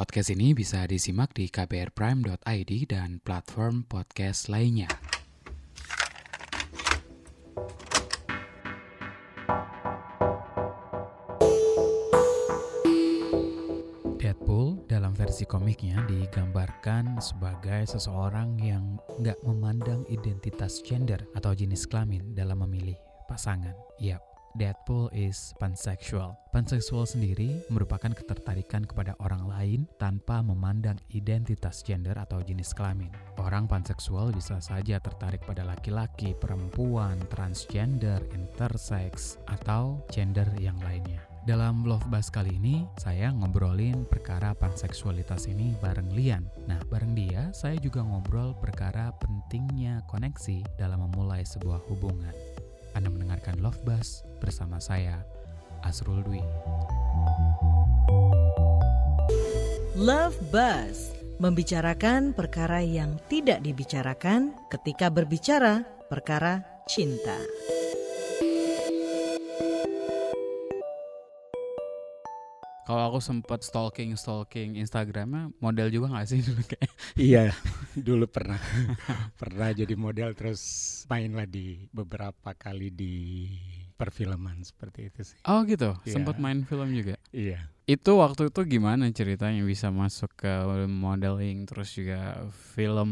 Podcast ini bisa disimak di kbrprime.id dan platform podcast lainnya. Deadpool dalam versi komiknya digambarkan sebagai seseorang yang nggak memandang identitas gender atau jenis kelamin dalam memilih pasangan. Yap, Deadpool is pansexual. Pansexual sendiri merupakan ketertarikan kepada orang lain tanpa memandang identitas gender atau jenis kelamin. Orang panseksual bisa saja tertarik pada laki-laki, perempuan, transgender, intersex, atau gender yang lainnya. Dalam Love Buzz kali ini, saya ngobrolin perkara panseksualitas ini bareng Lian. Nah, bareng dia, saya juga ngobrol perkara pentingnya koneksi dalam memulai sebuah hubungan. Anda mendengarkan Love Buzz bersama saya, Azrul Dwi. Love Buzz membicarakan perkara yang tidak dibicarakan ketika berbicara perkara cinta. Kalau aku sempat stalking stalking Instagramnya, model juga nggak sih dulu kayak? Iya, dulu pernah pernah jadi model terus main lah di beberapa kali di perfilman seperti itu sih. Oh gitu, Iya. sempat main film juga. Iya. Itu waktu itu gimana ceritanya bisa masuk ke modeling terus juga film?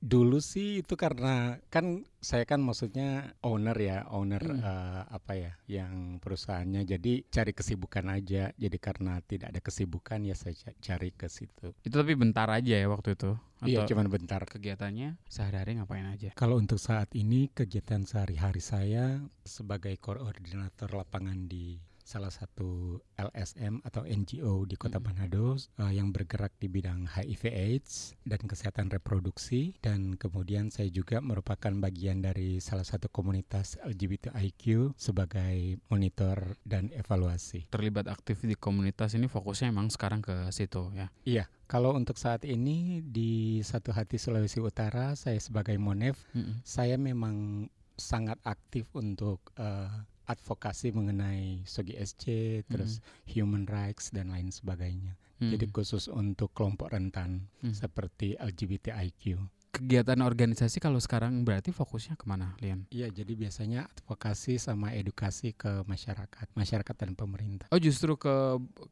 Dulu sih itu karena kan saya kan maksudnya owner ya, owner Hmm. eh, apa ya, yang perusahaannya. Jadi cari kesibukan aja. Jadi karena tidak ada kesibukan ya saya ca- cari ke situ. Itu tapi bentar aja ya waktu itu. Iya, Atau cuman bentar. kegiatannya sehari-hari ngapain aja? Kalau untuk saat ini kegiatan sehari-hari saya sebagai koordinator lapangan di salah satu LSM atau NGO di Kota Mm. Manado eh, yang bergerak di bidang HIV/AIDS dan kesehatan reproduksi dan kemudian saya juga merupakan bagian dari salah satu komunitas LGBTIQ sebagai monitor dan evaluasi. Terlibat aktif di komunitas ini fokusnya emang sekarang ke situ ya. Iya, kalau untuk saat ini di Satu Hati Sulawesi Utara saya sebagai Monef Mm-mm. saya memang sangat aktif untuk eh, advokasi mengenai SOGI SC, terus human rights dan lain sebagainya. Jadi Mm. khusus untuk kelompok rentan Mm. seperti LGBTIQ. kegiatan organisasi kalau sekarang berarti fokusnya ke mana, Lian? Iya, jadi biasanya advokasi sama edukasi ke masyarakat, masyarakat dan pemerintah. Oh justru ke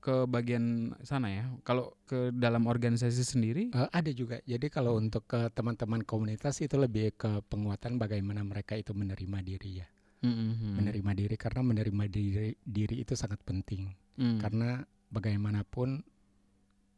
ke bagian sana ya. Kalau ke dalam organisasi sendiri, Eh, ada juga. Jadi kalau untuk ke teman-teman komunitas itu lebih ke penguatan bagaimana mereka itu menerima diri ya. Mm-mm. Menerima diri karena menerima diri diri itu sangat penting. Mm. Karena bagaimanapun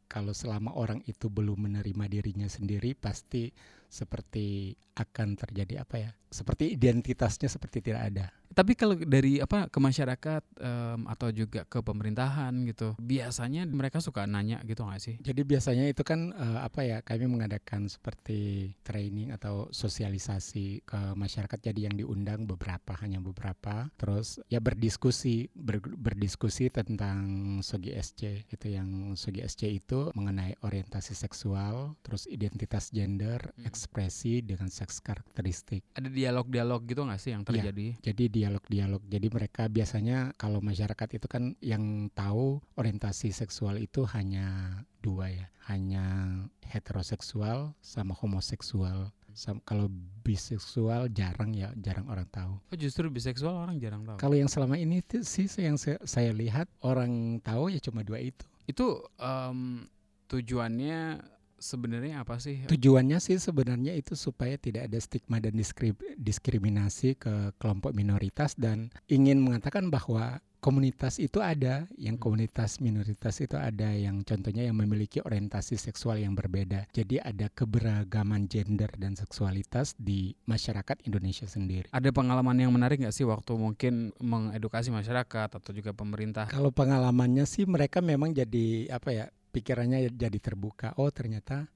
kalau selama orang itu belum menerima dirinya sendiri pasti seperti akan terjadi apa ya? Seperti identitasnya seperti tidak ada. Tapi kalau dari apa ke masyarakat em, atau juga ke pemerintahan gitu, biasanya mereka suka nanya gitu nggak sih? Jadi biasanya itu kan eh, apa ya? Kami mengadakan seperti training atau sosialisasi ke masyarakat. Jadi yang diundang beberapa hanya beberapa. Terus ya berdiskusi ber- berdiskusi tentang Sogi SC itu yang Sogi SC itu mengenai orientasi seksual, terus identitas gender, Hmm. ekspresi dengan seks karakteristik. Ada dialog-dialog gitu nggak sih yang Iya. terjadi? Jadi dialog-dialog. Jadi mereka biasanya kalau masyarakat itu kan yang tahu orientasi seksual itu hanya dua ya, hanya heteroseksual sama homoseksual. Sam- kalau biseksual jarang ya, jarang orang tahu. Oh justru biseksual orang jarang tahu. Kalau yang selama ini sih yang saya, saya lihat orang tahu ya cuma dua itu. Itu em, tujuannya sebenarnya apa sih? Tujuannya sih sebenarnya itu supaya tidak ada stigma dan diskri- diskriminasi ke kelompok minoritas dan ingin mengatakan bahwa komunitas itu ada, yang Hmm. komunitas minoritas itu ada yang contohnya yang memiliki orientasi seksual yang berbeda. Jadi ada keberagaman gender dan seksualitas di masyarakat Indonesia sendiri. Ada pengalaman yang menarik nggak sih waktu mungkin mengedukasi masyarakat atau juga pemerintah? Kalau pengalamannya sih mereka memang jadi apa ya pikirannya jadi terbuka. Oh ternyata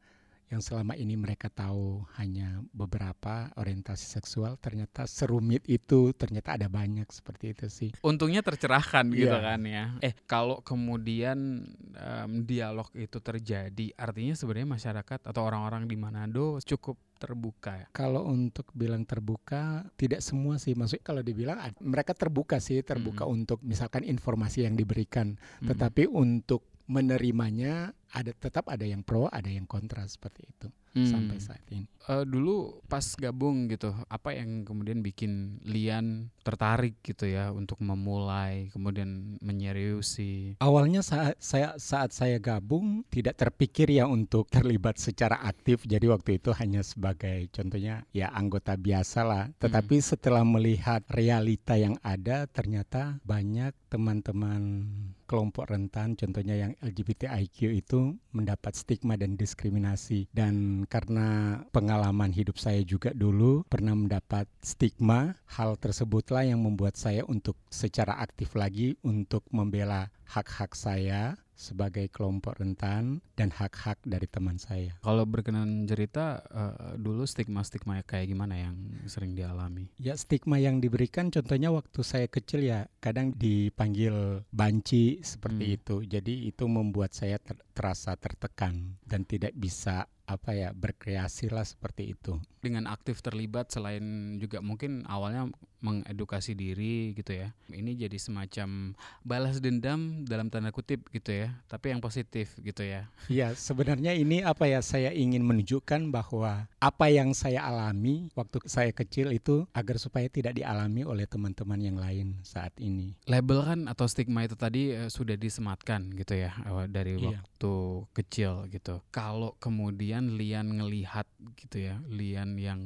yang selama ini mereka tahu hanya beberapa orientasi seksual ternyata serumit itu ternyata ada banyak seperti itu sih. Untungnya tercerahkan gitu Iya. kan ya. Eh kalau kemudian em, dialog itu terjadi, artinya sebenarnya masyarakat atau orang-orang di Manado cukup terbuka ya. Kalau untuk bilang terbuka tidak semua sih maksudnya kalau dibilang mereka terbuka sih terbuka Mm-mm. untuk misalkan informasi yang diberikan Mm-mm. tetapi untuk menerimanya ada tetap ada yang pro, ada yang kontra seperti itu Hmm. sampai saat ini. Eh, dulu pas gabung gitu, apa yang kemudian bikin Lian tertarik gitu ya untuk memulai, kemudian menyeriusi? Awalnya saat saya saat saya gabung tidak terpikir ya untuk terlibat secara aktif. Jadi waktu itu hanya sebagai contohnya ya anggota biasa lah. Tetapi setelah melihat realita yang ada ternyata banyak teman-teman kelompok rentan contohnya yang LGBTIQ itu mendapat stigma dan diskriminasi. Dan karena pengalaman hidup saya juga dulu pernah mendapat stigma hal tersebutlah yang membuat saya untuk secara aktif lagi untuk membela hak-hak saya sebagai kelompok rentan dan hak-hak dari teman saya. Kalau berkenan cerita, eh, dulu stigma-stigma kayak gimana yang sering dialami? Ya stigma yang diberikan contohnya waktu saya kecil ya kadang dipanggil banci seperti Hmm. itu. Jadi itu membuat saya ter- terasa tertekan dan tidak bisa apa ya berkreasi lah seperti itu. Dengan aktif terlibat selain juga mungkin awalnya mengedukasi diri gitu ya. Ini jadi semacam balas dendam dalam tanda kutip gitu ya, tapi yang positif gitu ya. Iya, sebenarnya ini apa ya saya ingin menunjukkan bahwa apa yang saya alami waktu saya kecil itu agar supaya tidak dialami oleh teman-teman yang lain saat ini. Label kan atau stigma itu tadi eh, sudah disematkan gitu ya eh, dari Iya. waktu kecil gitu. Kalau kemudian Lian ngelihat gitu ya, Lian yang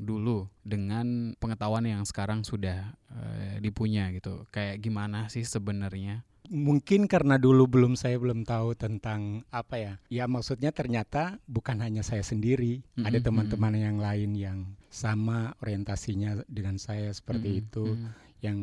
dulu dengan pengetahuan yang sekarang sudah eh, dipunya gitu. Kayak gimana sih sebenarnya? Mungkin karena dulu belum saya belum tahu tentang apa ya. Ya maksudnya ternyata bukan hanya saya sendiri, Mm-mm, ada teman-teman yang lain yang sama orientasinya dengan saya seperti Mm-mm, itu. mm. Yang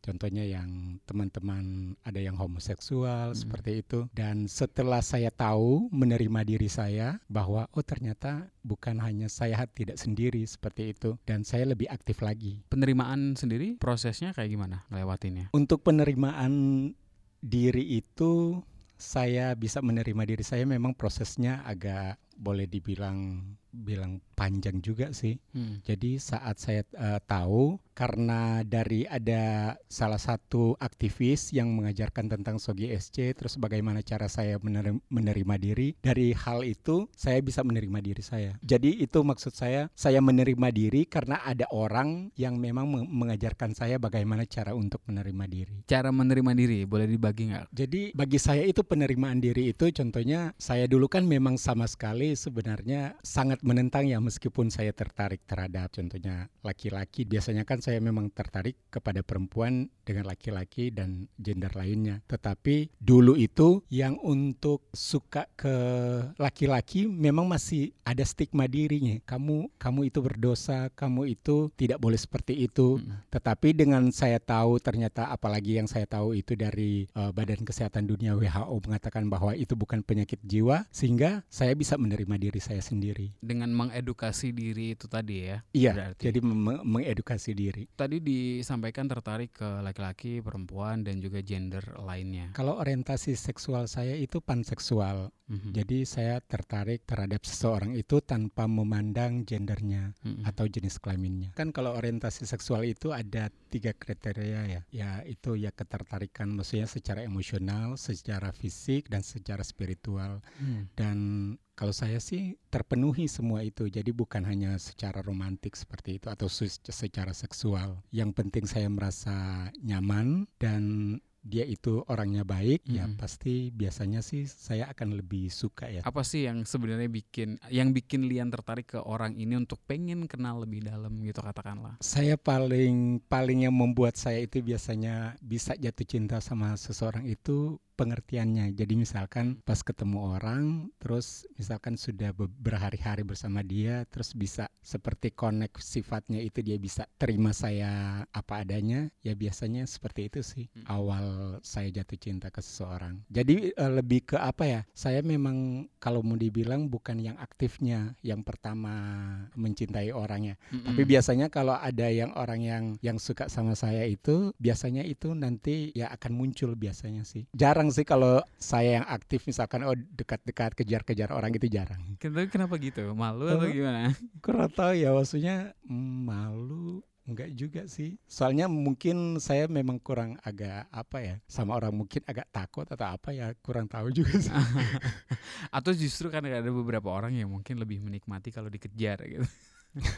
contohnya yang teman-teman ada yang homoseksual Mm. seperti itu. Dan setelah saya tahu menerima diri saya bahwa oh ternyata bukan hanya saya tidak sendiri seperti itu dan saya lebih aktif lagi. Penerimaan sendiri prosesnya kayak gimana ngelewatinnya? Untuk penerimaan diri itu saya bisa menerima diri saya memang prosesnya agak boleh dibilang bilang panjang juga sih. Hmm. Jadi saat saya eh, tahu karena dari ada salah satu aktivis yang mengajarkan tentang Sogi SC terus bagaimana cara saya mener- menerima diri dari hal itu saya bisa menerima diri saya. Jadi itu maksud saya saya menerima diri karena ada orang yang memang meng- mengajarkan saya bagaimana cara untuk menerima diri. Cara menerima diri boleh dibagi nggak? Jadi bagi saya itu penerimaan diri itu contohnya saya dulu kan memang sama sekali sebenarnya sangat menentang ya meskipun saya tertarik terhadap contohnya laki-laki biasanya kan saya memang tertarik kepada perempuan dengan laki-laki dan gender lainnya. Tetapi dulu itu yang untuk suka ke laki-laki memang masih ada stigma dirinya. Kamu kamu itu berdosa, kamu itu tidak boleh seperti itu. Mm. Tetapi dengan saya tahu ternyata apalagi yang saya tahu itu dari eh, Badan Kesehatan Dunia WHO mengatakan bahwa itu bukan penyakit jiwa sehingga saya bisa menerima diri saya sendiri. Dengan mengedukasi diri itu tadi ya. Iya, Berarti. jadi mengedukasi diri. Tadi disampaikan tertarik ke laki-laki, perempuan dan juga gender lainnya. Kalau orientasi seksual saya itu panseksual. Mhm. Jadi saya tertarik terhadap seseorang itu tanpa memandang gendernya Mhm. atau jenis kelaminnya. Kan kalau orientasi seksual itu ada tiga kriteria ya. Ya itu ya ketertarikan maksudnya secara emosional, secara fisik dan secara spiritual. Hmm. Dan kalau saya sih terpenuhi semua itu. Jadi bukan hanya secara romantik seperti itu atau se- secara seksual. Yang penting saya merasa nyaman dan dia itu orangnya baik, ya Mm-mm. pasti biasanya sih saya akan lebih suka ya. Apa sih yang sebenarnya bikin yang bikin Lian tertarik ke orang ini untuk pengen kenal lebih dalam gitu katakanlah. Saya paling paling yang membuat saya itu biasanya bisa jatuh cinta sama seseorang itu pengertiannya. Jadi misalkan pas ketemu orang, terus misalkan sudah be- berhari-hari bersama dia, terus bisa seperti connect sifatnya itu dia bisa terima saya apa adanya, ya biasanya seperti itu sih Hmm. awal saya jatuh cinta ke seseorang. Jadi eh, lebih ke apa ya? Saya memang kalau mau dibilang bukan yang aktifnya, yang pertama mencintai orangnya. Tapi Mm-mm. biasanya kalau ada yang orang yang yang suka sama saya itu biasanya itu nanti ya akan muncul biasanya sih. Jarang sih kalau saya yang aktif misalkan oh dekat-dekat kejar-kejar orang itu jarang. Kenapa kenapa gitu? Malu atau gimana? Kurang tahu ya maksudnya malu Enggak juga sih. Soalnya mungkin saya memang kurang agak apa ya, sama orang mungkin agak takut atau apa ya, kurang tahu juga sih. Atau justru kan ada beberapa orang yang mungkin lebih menikmati kalau dikejar gitu.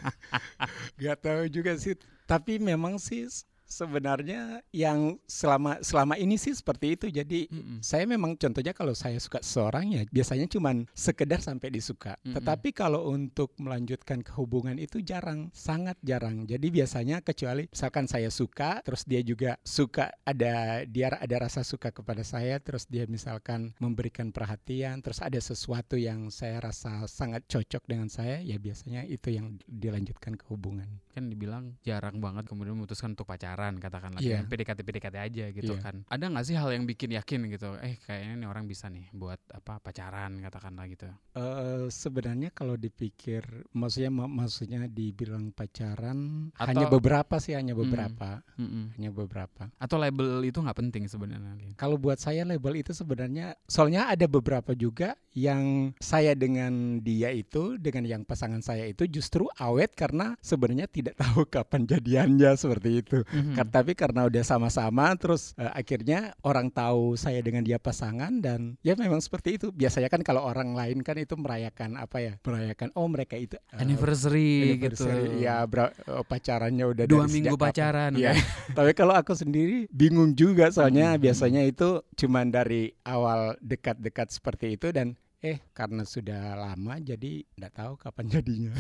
Gak tahu juga sih. Tapi memang sih sebenarnya yang selama selama ini sih seperti itu. Jadi Mm-mm. saya memang contohnya kalau saya suka seseorang ya biasanya cuman sekedar sampai disuka. Mm-mm. Tetapi kalau untuk melanjutkan ke hubungan itu jarang, sangat jarang. Jadi biasanya kecuali misalkan saya suka, terus dia juga suka ada dia ada rasa suka kepada saya, terus dia misalkan memberikan perhatian, terus ada sesuatu yang saya rasa sangat cocok dengan saya, ya biasanya itu yang dilanjutkan ke hubungan. Kan dibilang jarang banget kemudian memutuskan untuk pacaran katakanlah yeah. PDKT PDKT aja gitu Iya. kan. Ada nggak sih hal yang bikin yakin gitu? Eh kayaknya nih orang bisa nih buat apa pacaran katakanlah gitu. Eh sebenarnya kalau dipikir, maksudnya ma- maksudnya dibilang pacaran Atau- hanya beberapa sih, hanya Hmm. beberapa, Mm-mm. hanya beberapa. Atau label itu nggak penting sebenarnya. Kalau buat saya label itu sebenarnya, soalnya ada beberapa juga yang saya dengan dia itu, dengan yang pasangan saya itu justru awet karena sebenarnya tidak tahu kapan jadiannya seperti itu. Mhm. Kar- Tapi karena udah sama-sama, terus eh, akhirnya orang tahu saya dengan dia pasangan dan ya memang seperti itu. Biasanya kan kalau orang lain kan itu merayakan apa ya? Merayakan oh mereka itu eh, Anniversary, anniversary, gitu. Ya bra- eh, pacarannya udah Dua dari minggu pacaran. Iya. Tapi kalau aku sendiri bingung juga soalnya Hmm. biasanya itu cuman dari awal dekat-dekat seperti itu dan eh karena sudah lama jadi nggak tahu kapan jadinya.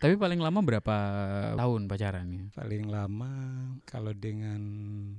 Tapi paling lama berapa tahun pacarannya? Paling lama kalau dengan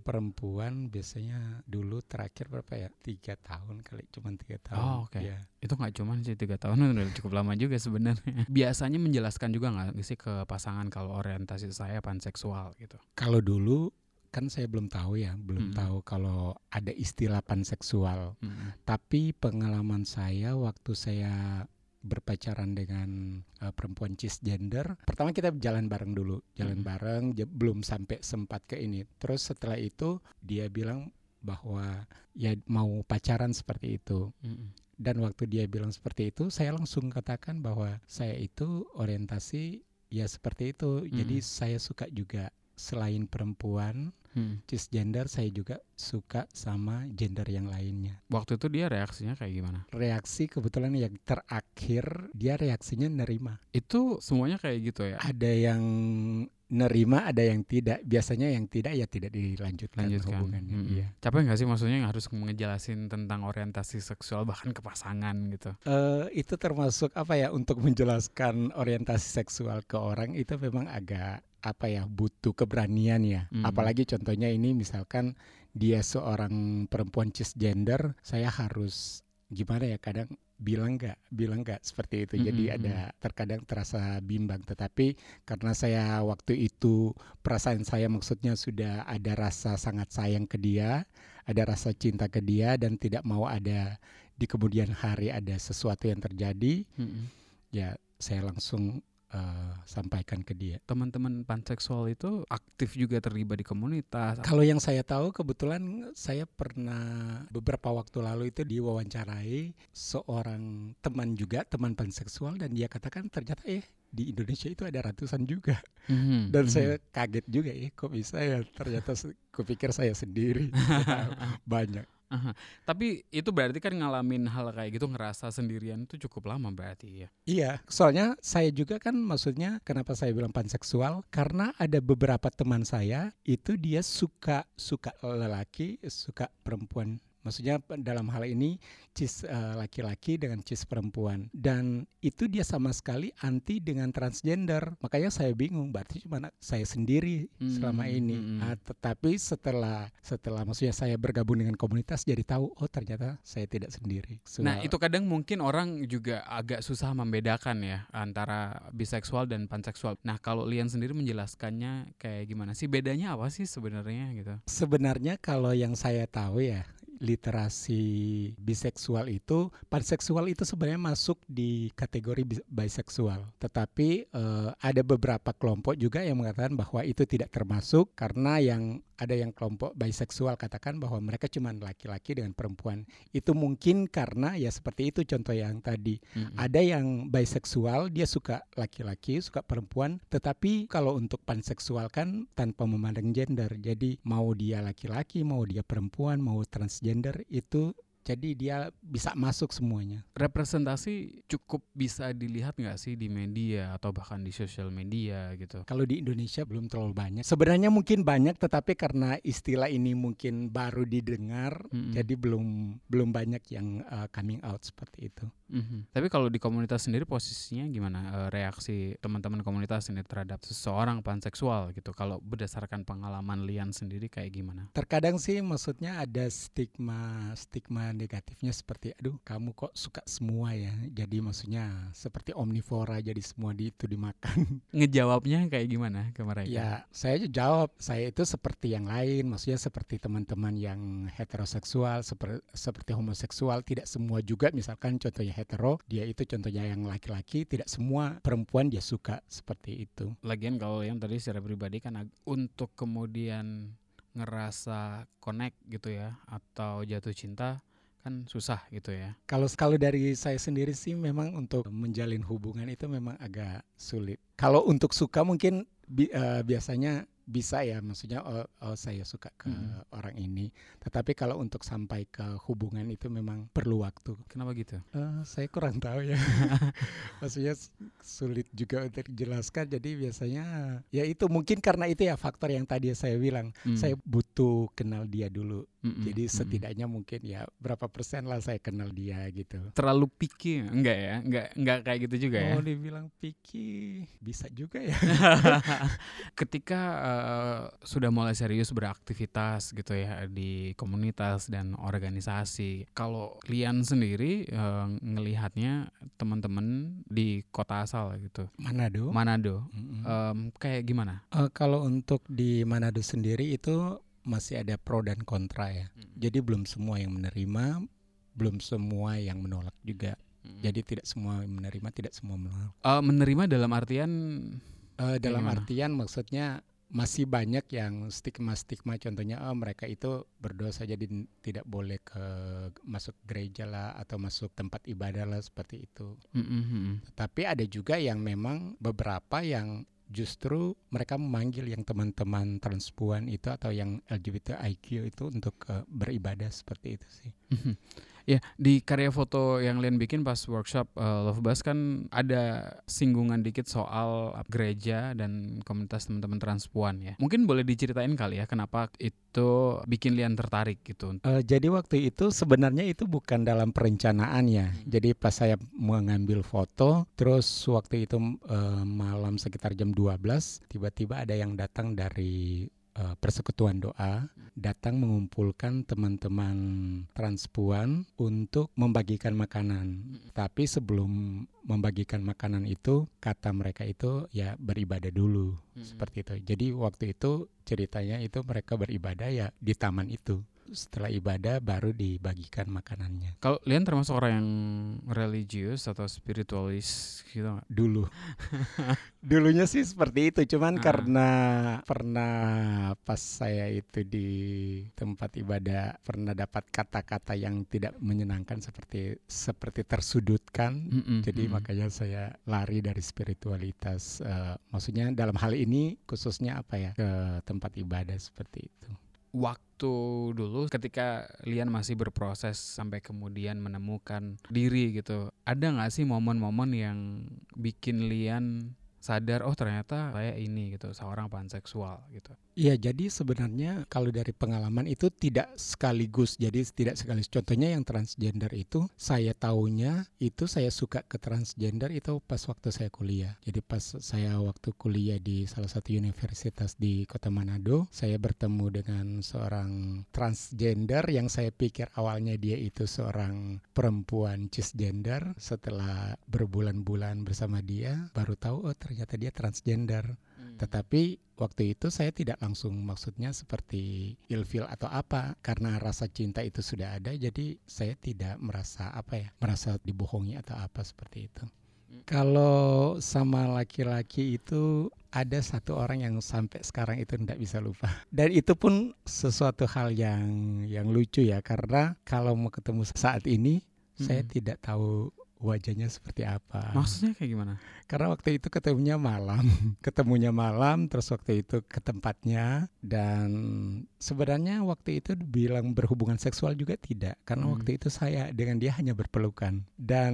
perempuan biasanya dulu terakhir berapa ya tiga tahun kali cuman tiga tahun. Oh, oke. Iya. Itu nggak cuman sih tiga tahun udah cukup lama juga sebenarnya. Biasanya menjelaskan juga nggak sih ke pasangan kalau orientasi saya panseksual gitu. Kalau dulu kan saya belum tahu ya, belum Mm-mm. tahu kalau ada istilah panseksual. Mm-mm. Tapi pengalaman saya waktu saya berpacaran dengan uh, perempuan cisgender, pertama kita jalan bareng dulu, jalan Mm. bareng, belum sampai sempat ke ini. Terus setelah itu dia bilang bahwa ya mau pacaran seperti itu. Mm-mm. Dan waktu dia bilang seperti itu, saya langsung katakan bahwa saya itu orientasi ya seperti itu. Jadi Mm. saya suka juga selain perempuan Mm. cisgender, saya juga suka sama gender yang lainnya Waktu itu dia reaksinya kayak gimana? reaksi kebetulan yang terakhir dia reaksinya nerima. Itu semuanya kayak gitu ya? Ada yang nerima, ada yang tidak. Biasanya yang tidak ya tidak dilanjutkan Lanjutkan. hubungannya. Mm-mm. Iya. Capek nggak sih maksudnya yang harus ngejelasin tentang orientasi seksual bahkan ke pasangan gitu? Eh, itu termasuk apa ya untuk menjelaskan orientasi seksual ke orang itu memang agak apa ya butuh keberanian ya. Mm. Apalagi contohnya ini misalkan dia seorang perempuan cisgender, saya harus gimana ya kadang bilang nggak bilang nggak seperti itu jadi Mm-mm, ada terkadang terasa bimbang tetapi karena saya waktu itu perasaan saya maksudnya sudah ada rasa sangat sayang ke dia ada rasa cinta ke dia dan tidak mau ada di kemudian hari ada sesuatu yang terjadi Mm-mm. ya saya langsung eh, sampaikan ke dia Teman-teman panseksual itu aktif juga terlibat di komunitas. Kalau yang saya tahu kebetulan saya pernah beberapa waktu lalu itu diwawancarai seorang teman juga teman panseksual dan dia katakan ternyata eh di Indonesia itu ada ratusan juga Mhm, dan mhm. saya kaget juga eh kok bisa ya ternyata kupikir saya sendiri Nggak banyak Tapi itu berarti kan ngalamin hal kayak gitu ngerasa sendirian itu cukup lama berarti ya. Iya, soalnya saya juga kan maksudnya kenapa saya bilang panseksual karena ada beberapa teman saya itu dia suka suka lelaki, suka perempuan. Maksudnya dalam hal ini cis eh, laki-laki dengan cis perempuan dan itu dia sama sekali anti dengan transgender. Makanya saya bingung berarti cuma saya sendiri selama Hmm, ini. hmm. Ah, tetapi setelah setelah maksudnya saya bergabung dengan komunitas jadi tahu oh ternyata saya tidak sendiri. Nah Soal- itu kadang mungkin orang juga agak susah membedakan ya antara biseksual dan panseksual. Nah kalau Lian sendiri menjelaskannya kayak gimana sih bedanya apa sih sebenarnya gitu? Sebenarnya kalau yang saya tahu ya literasi biseksual itu panseksual itu sebenarnya masuk di kategori bis- biseksual. Tetapi eh, ada beberapa kelompok juga yang mengatakan bahwa itu tidak termasuk karena yang ada yang kelompok biseksual katakan bahwa mereka cuma laki-laki dengan perempuan. Itu mungkin karena ya seperti itu contoh yang tadi. Mm-mm. Ada yang biseksual dia suka laki-laki, suka perempuan, tetapi kalau untuk panseksual kan tanpa memandang gender. Jadi mau dia laki-laki, mau dia perempuan, mau transgender itu jadi dia bisa masuk semuanya. Representasi cukup bisa dilihat nggak sih di media atau bahkan di sosial media gitu? Kalau di Indonesia belum terlalu banyak. Sebenarnya mungkin banyak, tetapi karena istilah ini mungkin baru didengar, Mm-mm. jadi belum belum banyak yang uh, coming out seperti itu. Mhm. Tapi kalau di komunitas sendiri posisinya gimana eh, reaksi teman-teman komunitas ini terhadap seseorang panseksual gitu? Kalau berdasarkan pengalaman Lian sendiri kayak gimana? Terkadang sih maksudnya ada stigma stigma negatifnya seperti aduh kamu kok suka semua ya. Jadi maksudnya seperti omnivora jadi semua di itu dimakan. Ngejawabnya kayak gimana ke mereka? Ya, saya jawab, saya itu seperti yang lain, maksudnya seperti teman-teman yang heteroseksual, seperti seperti homoseksual, tidak semua juga misalkan contohnya hetero, dia itu contohnya yang laki-laki, tidak semua perempuan dia suka seperti itu. Lagian kalau yang tadi secara pribadi kan untuk kemudian ngerasa connect gitu ya atau jatuh cinta kan susah gitu ya. Kalau kalau dari saya sendiri sih memang untuk menjalin hubungan itu memang agak sulit. Kalau untuk suka mungkin bi- eh, biasanya bisa ya, maksudnya oh, oh, saya suka ke Mhm. orang ini. Tetapi kalau untuk sampai ke hubungan itu memang perlu waktu. Kenapa gitu? Eh, saya kurang tahu ya. Maksudnya sulit juga untuk dijelaskan. Jadi biasanya ya itu mungkin karena itu ya faktor yang tadi saya bilang. Hmm. Saya butuh kenal dia dulu. Mm-mm, Jadi mm-mm. setidaknya mungkin ya berapa persen lah saya kenal dia gitu. terlalu picky enggak ya? Enggak enggak kayak gitu juga ya. Oh dibilang picky bisa juga ya. Ketika eh, sudah mulai serius beraktivitas gitu ya di komunitas dan organisasi, kalau Lian sendiri eh, ngelihatnya teman-teman di kota asal gitu, Manado. Manado, Mm-mm. em, kayak gimana? Eh, kalau untuk di Manado sendiri itu masih ada pro dan kontra ya. Jadi belum semua yang menerima, belum semua yang menolak juga. Jadi tidak semua yang menerima, tidak semua menolak. Eh, menerima dalam artian Eh, dalam Gimana? artian maksudnya masih banyak yang stigma-stigma contohnya oh mereka itu berdosa jadi tidak boleh ke masuk gereja lah atau masuk tempat ibadah lah seperti itu. mm, mm, mm. Tapi ada juga yang memang beberapa yang justru mereka memanggil yang teman-teman transpuan itu atau yang LGBTIQ itu untuk eh, beribadah seperti itu sih. Mhm. Ya, di karya foto yang Lian bikin pas workshop uh, Love Bus kan ada singgungan dikit soal gereja dan komunitas teman-teman transpuan ya. Mungkin boleh diceritain kali ya kenapa itu bikin Lian tertarik gitu. Eh, jadi waktu itu sebenarnya itu bukan dalam perencanaan ya. Jadi pas saya mengambil foto, terus waktu itu eh, malam sekitar jam 12, tiba-tiba ada yang datang dari eh, persekutuan doa, datang mengumpulkan teman-teman transpuan untuk membagikan makanan. Tapi sebelum membagikan makanan itu, kata mereka itu ya beribadah dulu seperti itu. Jadi waktu itu ceritanya itu mereka beribadah ya di taman itu. Setelah ibadah baru dibagikan makanannya Kalau Lian termasuk orang yang religius atau spiritualis gitu nggak? dulu. Dulunya sih seperti itu, cuman Ah. karena pernah pas saya itu di tempat ibadah pernah dapat kata-kata yang tidak menyenangkan seperti seperti tersudutkan. Mm-mm, Jadi mm-mm. makanya saya lari dari spiritualitas. eh, maksudnya dalam hal ini khususnya apa ya ke tempat ibadah seperti itu. Waktu dulu ketika Lian masih berproses sampai kemudian menemukan diri gitu ada nggak sih momen-momen yang bikin Lian sadar oh ternyata saya ini gitu seorang panseksual gitu Iya, jadi sebenarnya kalau dari pengalaman itu tidak sekaligus. Jadi tidak sekaligus. Contohnya yang transgender itu saya tahunya itu saya suka ke transgender itu pas waktu saya kuliah. Jadi pas saya waktu kuliah di salah satu universitas di Kota Manado, saya bertemu dengan seorang transgender yang saya pikir awalnya dia itu seorang perempuan cisgender. Setelah berbulan-bulan bersama dia, baru tahu oh dia transgender. Tetapi waktu itu saya tidak langsung maksudnya seperti ilfil atau apa karena rasa cinta itu sudah ada jadi saya tidak merasa apa ya merasa dibohongi atau apa seperti itu. Kalau sama laki-laki itu ada satu orang yang sampai sekarang itu tidak bisa lupa. Dan itu pun sesuatu hal yang yang lucu ya karena kalau mau ketemu saat ini saya Mm-mm. tidak tahu wajahnya seperti apa. Maksudnya kayak gimana? Karena waktu itu ketemunya malam, ketemunya malam, terus waktu itu ke tempatnya. Dan sebenarnya waktu itu bilang berhubungan seksual juga tidak, karena Hmm. waktu itu saya dengan dia hanya berpelukan. Dan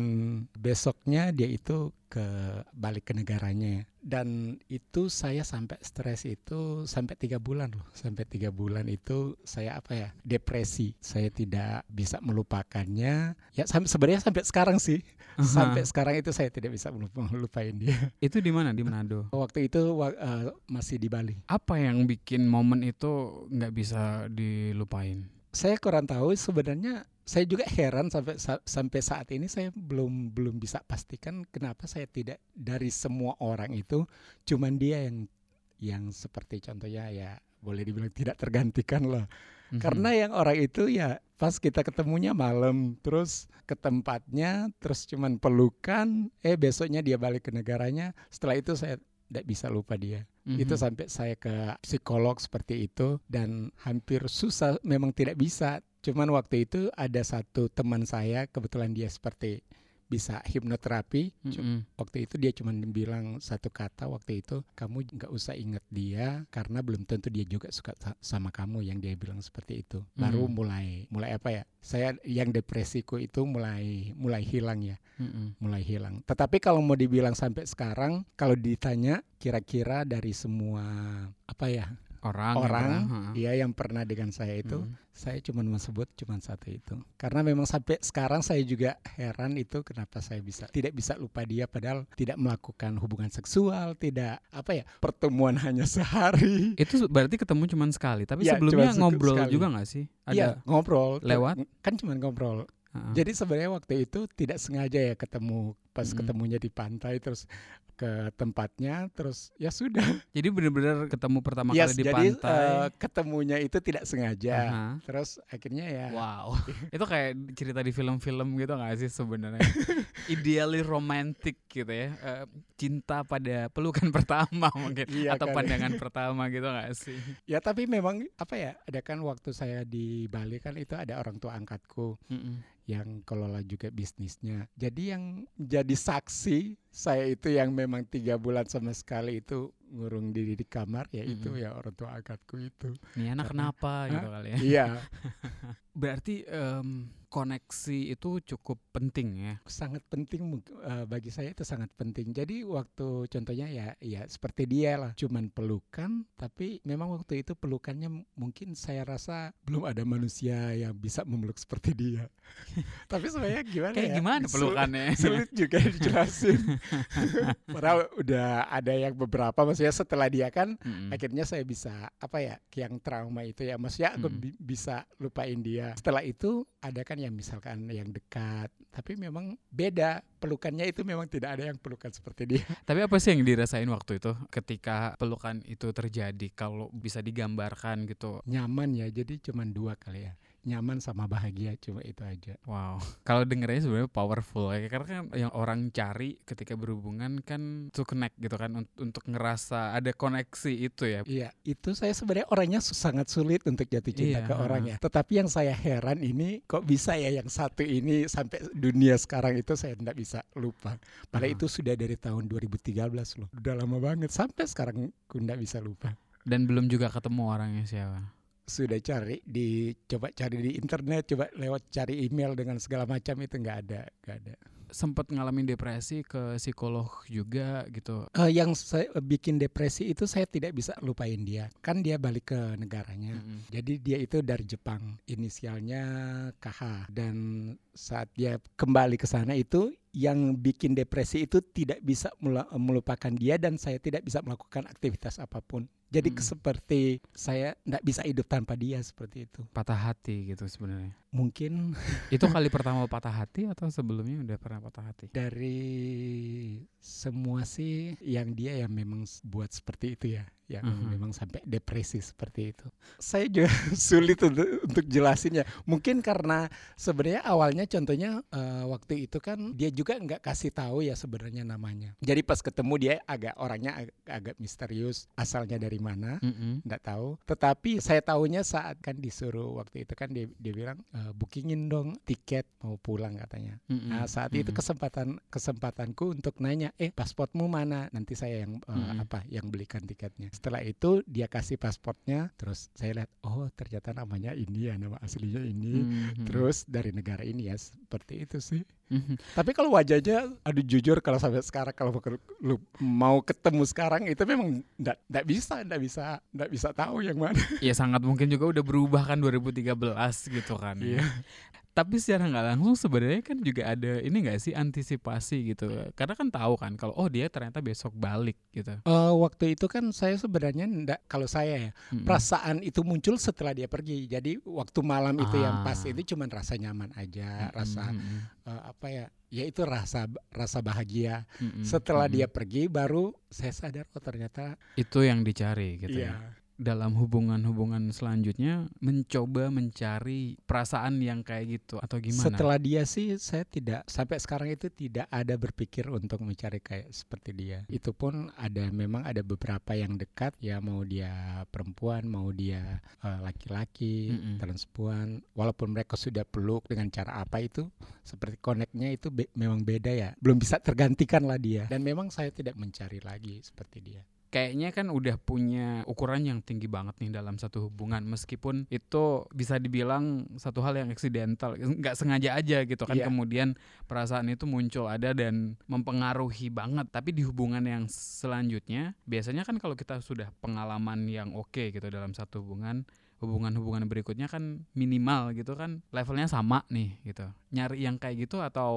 besoknya dia itu ke balik ke negaranya. Dan itu saya sampai stres itu sampai tiga bulan loh. Sampai tiga bulan itu saya apa ya depresi. Saya tidak bisa melupakannya. Ya sampai sebenarnya sampai sekarang sih sampai sekarang itu saya tidak bisa melupa- melupain dia. Itu di mana? Di Manado? waktu itu eh, masih di Bali. Apa yang bikin momen itu nggak bisa dilupain? saya kurang tahu. Sebenarnya saya juga heran sampai sa- sampai saat ini saya belum belum bisa pastikan kenapa saya tidak dari semua orang itu cuman dia yang yang seperti contohnya ya boleh dibilang tidak tergantikan lah Mhm. karena yang orang itu ya pas kita ketemunya malam terus ke tempatnya terus cuman pelukan eh besoknya dia balik ke negaranya setelah itu saya tidak bisa lupa dia Mhm. itu sampai saya ke psikolog seperti itu dan hampir susah memang tidak bisa cuman waktu itu ada satu teman saya kebetulan dia seperti bisa hipnoterapi Cu- Mhm. waktu itu dia cuma bilang satu kata waktu itu kamu nggak usah ingat dia karena belum tentu dia juga suka sa- sama kamu yang dia bilang seperti itu baru Hmm. mulai mulai apa ya saya yang depresiku itu mulai mulai hilang ya Mhm. mulai hilang. Tetapi kalau mau dibilang sampai sekarang, kalau ditanya kira-kira dari semua apa ya Orang, orang, ya yang pernah dengan saya itu, Mhm. saya cuma sebut cuma satu itu. Karena memang sampai sekarang saya juga heran itu kenapa saya bisa tidak bisa lupa dia padahal tidak melakukan hubungan seksual, tidak apa ya pertemuan hanya sehari. Itu berarti ketemu cuma sekali, tapi Ya, sebelumnya ngobrol sekali. juga nggak sih? Iya ngobrol Lewat? kan cuma ngobrol. Ha. Jadi sebenarnya waktu itu tidak sengaja ya ketemu pas Mm-mm. ketemunya di pantai terus ke tempatnya terus ya sudah. Jadi benar-benar ketemu pertama Yes, kali di jadi pantai. eh, ketemunya itu tidak sengaja. Aha. Terus akhirnya ya Wow, itu kayak cerita di film-film gitu nggak sih sebenarnya? Ideally romantic gitu ya, Eh, cinta pada pelukan pertama mungkin Iya atau kali. pandangan pertama gitu nggak sih? ya tapi memang apa ya ada kan waktu saya di Bali kan itu ada orang tua angkatku Mm-mm. yang kelola juga bisnisnya. Jadi yang jadi saksi saya itu yang memang tiga bulan sama sekali itu ngurung diri di kamar ya itu Mm-mm. ya orang tua angkatku itu. Nih anak Karena- kenapa gitu kali ya? Iya. Berarti em, koneksi itu cukup penting ya. sangat penting eh, bagi saya itu sangat penting. Jadi waktu contohnya ya ya seperti dia lah, cuman pelukan tapi memang waktu itu pelukannya mungkin saya rasa belum ada manusia yang bisa memeluk seperti dia. tapi sebenarnya gimana Kayak ya? gimana pelukannya? Sulit juga dijelasin. Padahal udah ada yang beberapa maksudnya setelah dia kan Mm-mm. akhirnya saya bisa apa ya yang trauma itu ya maksudnya aku Mm. bi- bisa lupain dia setelah itu ada kan yang misalkan yang dekat tapi memang beda pelukannya itu memang tidak ada yang pelukan seperti dia Tapi apa sih yang dirasain waktu itu ketika pelukan itu terjadi? Kalau bisa digambarkan gitu. nyaman ya jadi cuman dua kali ya nyaman sama bahagia cuma itu aja Wow, kalau dengernya sebenarnya powerful ya karena kan yang orang cari ketika berhubungan kan to connect gitu kan un- untuk ngerasa ada koneksi itu ya. Iya, itu saya sebenarnya orangnya sangat sulit untuk jatuh cinta Iya, ke orang ya. Tetapi yang saya heran ini kok bisa ya yang satu ini sampai dunia sekarang itu saya tidak bisa lupa. Padahal Aha. itu sudah dari tahun 2013 loh. Udah lama banget sampai sekarang aku tidak bisa lupa. Dan belum juga ketemu orangnya siapa. Sudah cari di coba cari di internet, coba lewat cari email dengan segala macam itu nggak ada, nggak ada. Sempat ngalamin depresi ke psikolog juga gitu. Eh, yang saya bikin depresi itu saya tidak bisa lupain dia. Kan dia balik ke negaranya. Mm-mm. Jadi dia itu dari Jepang, inisialnya KH dan saat dia kembali ke sana itu yang bikin depresi itu tidak bisa melupakan dia dan saya tidak bisa melakukan aktivitas apa pun. Jadi Mm. seperti saya tidak bisa hidup tanpa dia seperti itu. Patah hati gitu sebenarnya. Mungkin Itu kali pertama patah hati atau sebelumnya udah pernah patah hati? dari semua sih yang dia yang memang buat seperti itu ya, yang Mhm. memang sampai depresi seperti itu. Saya juga sulit untuk, untuk jelasinnya. Mungkin karena sebenarnya awalnya contohnya uh, waktu itu kan dia juga nggak kasih tahu ya sebenarnya namanya. Jadi pas ketemu dia agak orangnya ag agak misterius asalnya dari mana, nggak mm -hmm. tahu. Tetapi saya tahunya saat kan disuruh waktu itu kan dia dia bilang uh, bookingin dong tiket mau pulang katanya. Mm -hmm. Nah saat mm -hmm. itu kesempatan kesempatanku untuk nanya, eh pasportmu mana? Nanti saya yang uh, mm -hmm. apa yang belikan tiketnya. Setelah itu dia kasih pasportnya, terus saya lihat oh ternyata namanya ini ya nama aslinya ini. Mm -hmm. Terus dari negara ini ya seperti itu sih. Mm-hmm. Tapi kalau wajahnya, aduh jujur kalau sampai sekarang kalau lu mau ketemu sekarang itu memang tidak bisa, tidak bisa, tidak bisa tahu yang mana. Ya sangat mungkin juga udah berubah kan 2013 gitu kan. Iya. Tapi secara nggak langsung sebenarnya kan juga ada ini nggak sih antisipasi gitu. Karena kan tahu kan kalau oh dia ternyata besok balik gitu. Uh, waktu itu kan saya sebenarnya enggak kalau saya ya mm-hmm. perasaan itu muncul setelah dia pergi. Jadi waktu malam itu ah. yang pas itu cuma rasa nyaman aja, mm-hmm. rasa uh, apa ya? Ya itu rasa rasa bahagia. Mm-hmm. Setelah mm-hmm. dia pergi baru saya sadar oh ternyata itu yang dicari gitu yeah. ya dalam hubungan-hubungan selanjutnya mencoba mencari perasaan yang kayak gitu atau gimana? Setelah dia sih saya tidak sampai sekarang itu tidak ada berpikir untuk mencari kayak seperti dia. Itu pun ada memang ada beberapa yang dekat ya mau dia perempuan mau dia uh, laki-laki mm -mm. transpuan walaupun mereka sudah peluk dengan cara apa itu seperti koneknya itu be memang beda ya belum bisa tergantikan lah dia dan memang saya tidak mencari lagi seperti dia kayaknya kan udah punya ukuran yang tinggi banget nih dalam satu hubungan. Meskipun itu bisa dibilang satu hal yang eksidental nggak sengaja aja gitu kan. Yeah. kemudian perasaan itu muncul ada dan mempengaruhi banget. Tapi di hubungan yang selanjutnya biasanya kan kalau kita sudah pengalaman yang oke okay gitu dalam satu hubungan hubungan-hubungan berikutnya kan minimal gitu kan levelnya sama nih gitu. Nyari yang kayak gitu atau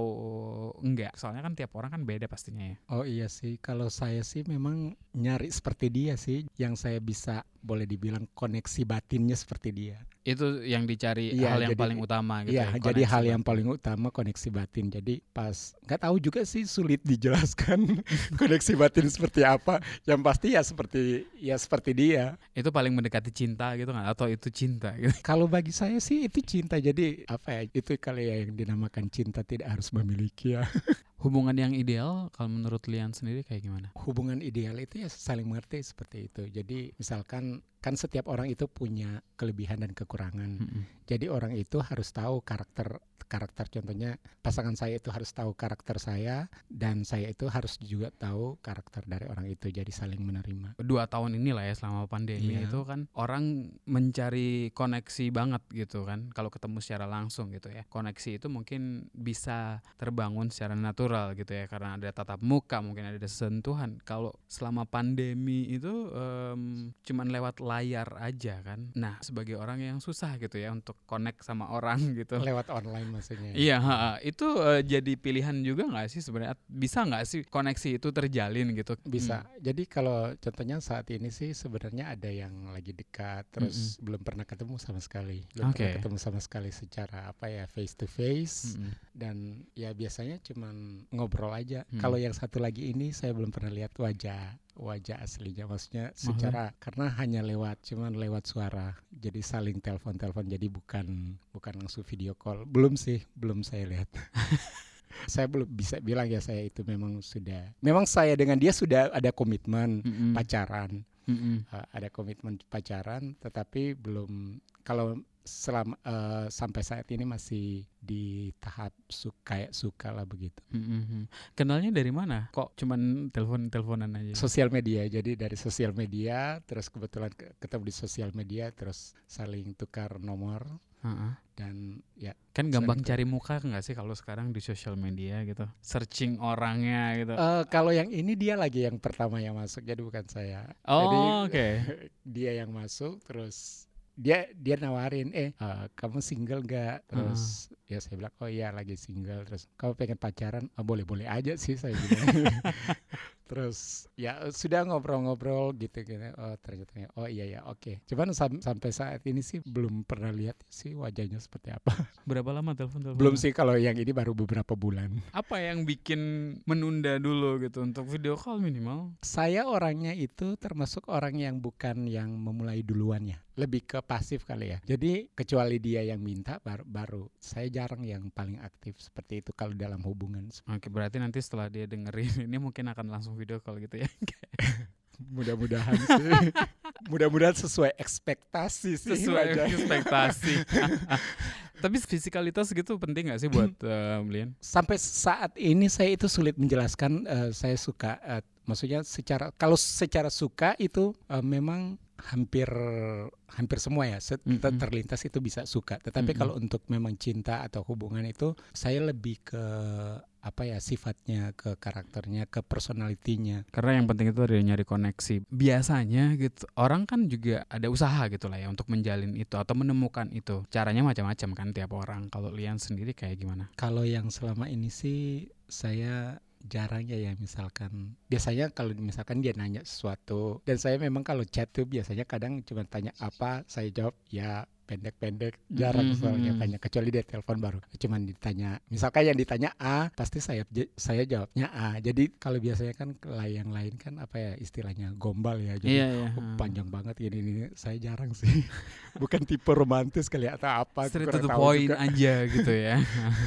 enggak? Soalnya kan tiap orang kan beda pastinya ya. Oh iya sih kalau saya sih memang nyari seperti dia sih. Yang saya bisa boleh dibilang koneksi batinnya seperti dia. Itu yang dicari ya, hal yang jadi, paling utama gitu iya, ya, ya jadi hal yang paling utama koneksi batin. Jadi pas nggak tahu juga sih sulit dijelaskan koneksi batin seperti apa. Yang pasti ya seperti ya seperti dia. Itu paling mendekati cinta gitu nggak? Atau itu cinta gitu? Kalau bagi saya sih itu cinta. Jadi apa ya itu kali ya yang dinamakan cinta tidak harus memiliki ya Hubungan yang ideal kalau menurut Lian sendiri kayak gimana? Hubungan ideal itu ya saling mengerti seperti itu. Jadi misalkan kan setiap orang itu punya kelebihan dan kekurangan. Mm -hmm. Jadi orang itu harus tahu karakter karakter contohnya pasangan saya itu harus tahu karakter saya dan saya itu harus juga tahu karakter dari orang itu jadi saling menerima dua tahun inilah ya selama pandemi yeah. itu kan orang mencari koneksi banget gitu kan kalau ketemu secara langsung gitu ya koneksi itu mungkin bisa terbangun secara natural gitu ya karena ada tatap muka mungkin ada sentuhan kalau selama pandemi itu um, cuman lewat layar aja kan nah sebagai orang yang susah gitu ya untuk connect sama orang gitu lewat online maksudnya. Iya, ha, itu uh, jadi pilihan juga nggak sih sebenarnya? Bisa nggak sih koneksi itu terjalin gitu? Bisa. Hmm. Jadi kalau contohnya saat ini sih sebenarnya ada yang lagi dekat, terus mm -hmm. belum pernah ketemu sama sekali, belum okay. pernah ketemu sama sekali secara apa ya face to face, mm -hmm. dan ya biasanya cuman ngobrol aja. Mm. Kalau yang satu lagi ini saya belum pernah lihat wajah wajah aslinya. Maksudnya secara karena hanya lewat cuman lewat suara. Jadi saling telepon telepon jadi bukan bukan langsung video call. Belum sih belum saya lihat. Saya belum bisa bilang ya saya itu memang sudah memang saya dengan dia sudah ada komitmen mm -hmm. pacaran. Mm -hmm. uh, ada komitmen pacaran tetapi belum kalau selama uh, sampai saat ini masih di tahap suka kayak suka lah begitu. Mm-hmm. Kenalnya dari mana? Kok cuman telepon teleponan aja? Sosial media. Jadi dari sosial media, terus kebetulan ketemu di sosial media, terus saling tukar nomor. Uh-uh. Dan ya kan gampang cari muka nggak sih kalau sekarang di sosial media gitu, searching orangnya gitu. Uh, kalau yang ini dia lagi yang pertama yang masuk, jadi bukan saya. Oh oke. Okay. dia yang masuk, terus dia dia nawarin eh uh, kamu single gak terus uh. ya saya bilang oh iya lagi single. Terus kamu pengen pacaran? Oh, boleh boleh aja sih saya bilang terus ya sudah ngobrol-ngobrol gitu gitu. Oh ternyata oh iya ya oke. Cuman sam sampai saat ini sih belum pernah lihat sih wajahnya seperti apa. Berapa lama telepon telepon? Belum sih kalau yang ini baru beberapa bulan. Apa yang bikin menunda dulu gitu untuk video call minimal? Saya orangnya itu termasuk orang yang bukan yang memulai duluan ya. Lebih ke pasif kali ya. Jadi kecuali dia yang minta baru, baru saya jarang yang paling aktif seperti itu kalau dalam hubungan. Oke, berarti nanti setelah dia dengerin ini mungkin akan langsung video call gitu ya. Mudah-mudahan sih. Mudah-mudahan sesuai ekspektasi sih. Sesuai ekspektasi. Tapi fisikalitas gitu penting gak sih buat uh, Sampai saat ini saya itu sulit menjelaskan. Uh, saya suka, uh, maksudnya secara kalau secara suka itu uh, memang hampir hampir semua ya set, mm -hmm. terlintas itu bisa suka. Tetapi mm -hmm. kalau untuk memang cinta atau hubungan itu saya lebih ke apa ya sifatnya, ke karakternya, ke personalitinya. Karena yang penting itu ada nyari koneksi. Biasanya gitu orang kan juga ada usaha gitu lah ya untuk menjalin itu atau menemukan itu. Caranya macam-macam kan tiap orang. Kalau Lian sendiri kayak gimana? Kalau yang selama ini sih saya jarang ya ya misalkan biasanya kalau misalkan dia nanya sesuatu dan saya memang kalau chat tuh biasanya kadang cuma tanya apa saya jawab ya pendek-pendek jarang mm -hmm. soalnya tanya kecuali dia telepon baru. Cuman ditanya misalkan yang ditanya A pasti saya saya jawabnya A. Jadi kalau biasanya kan yang lain kan apa ya istilahnya gombal ya. Jadi yeah, yeah. Oh, panjang banget ini ini saya jarang sih. Bukan tipe romantis kali atau apa straight to the point juga. aja gitu ya.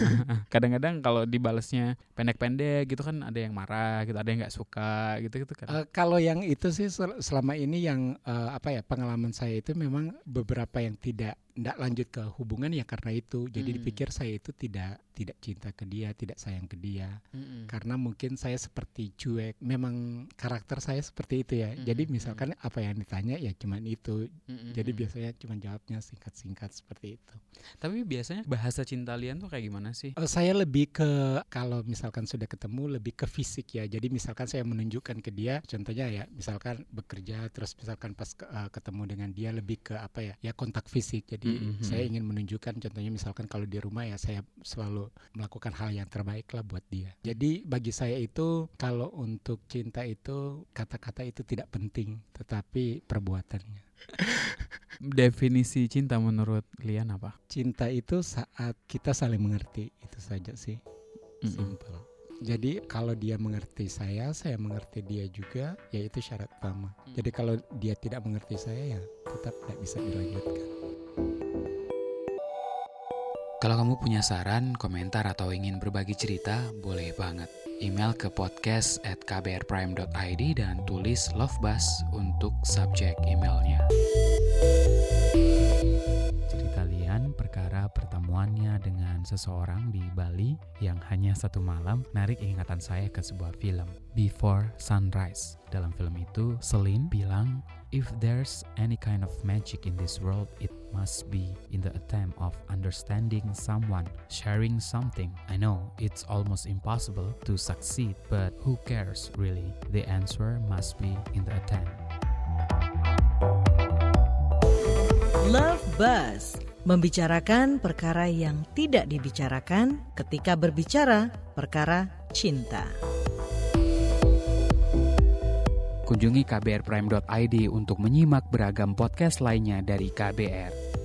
Kadang-kadang kalau dibalasnya pendek-pendek gitu kan ada yang marah gitu ada yang nggak suka gitu gitu kan. Uh, kalau yang itu sih selama ini yang uh, apa ya pengalaman saya itu memang beberapa yang tidak that tidak lanjut ke hubungan ya karena itu. Jadi hmm. dipikir saya itu tidak tidak cinta ke dia tidak sayang ke dia. Hmm. karena mungkin saya seperti cuek memang karakter saya seperti itu ya. Hmm. jadi misalkan apa yang ditanya ya cuman itu. Hmm. jadi biasanya cuma jawabnya singkat-singkat seperti itu. Tapi biasanya bahasa cinta lian tuh kayak gimana sih? Uh, saya lebih ke kalau misalkan sudah ketemu lebih ke fisik ya. Jadi misalkan saya menunjukkan ke dia contohnya ya misalkan bekerja terus misalkan pas uh, ketemu dengan dia lebih ke apa ya? Ya kontak fisik. Jadi jadi mm -hmm. saya ingin menunjukkan contohnya misalkan kalau di rumah ya saya selalu melakukan hal yang terbaik lah buat dia. Jadi bagi saya itu kalau untuk cinta itu kata-kata itu tidak penting, tetapi perbuatannya. Definisi cinta menurut Lian apa? Cinta itu saat kita saling mengerti, itu saja sih. Mm -hmm. Simple. Jadi kalau dia mengerti saya, saya mengerti dia juga, ya itu syarat utama. Hmm. Jadi kalau dia tidak mengerti saya ya tetap tidak bisa dilanjutkan. Kalau kamu punya saran, komentar, atau ingin berbagi cerita, boleh banget. Email ke podcast at kbrprime.id dan tulis Love Bus untuk subjek emailnya. Cerita Lian perkara pertemuannya dengan seseorang di Bali yang hanya satu malam narik ingatan saya ke sebuah film, Before Sunrise. Dalam film itu, Celine bilang, If there's any kind of magic in this world, it must be in the attempt of understanding someone, sharing something. I know it's almost impossible to succeed, but who cares really? The answer must be in the attempt. Love Buzz membicarakan perkara yang tidak dibicarakan ketika berbicara perkara cinta. Kunjungi kbrprime.id untuk menyimak beragam podcast lainnya dari KBR.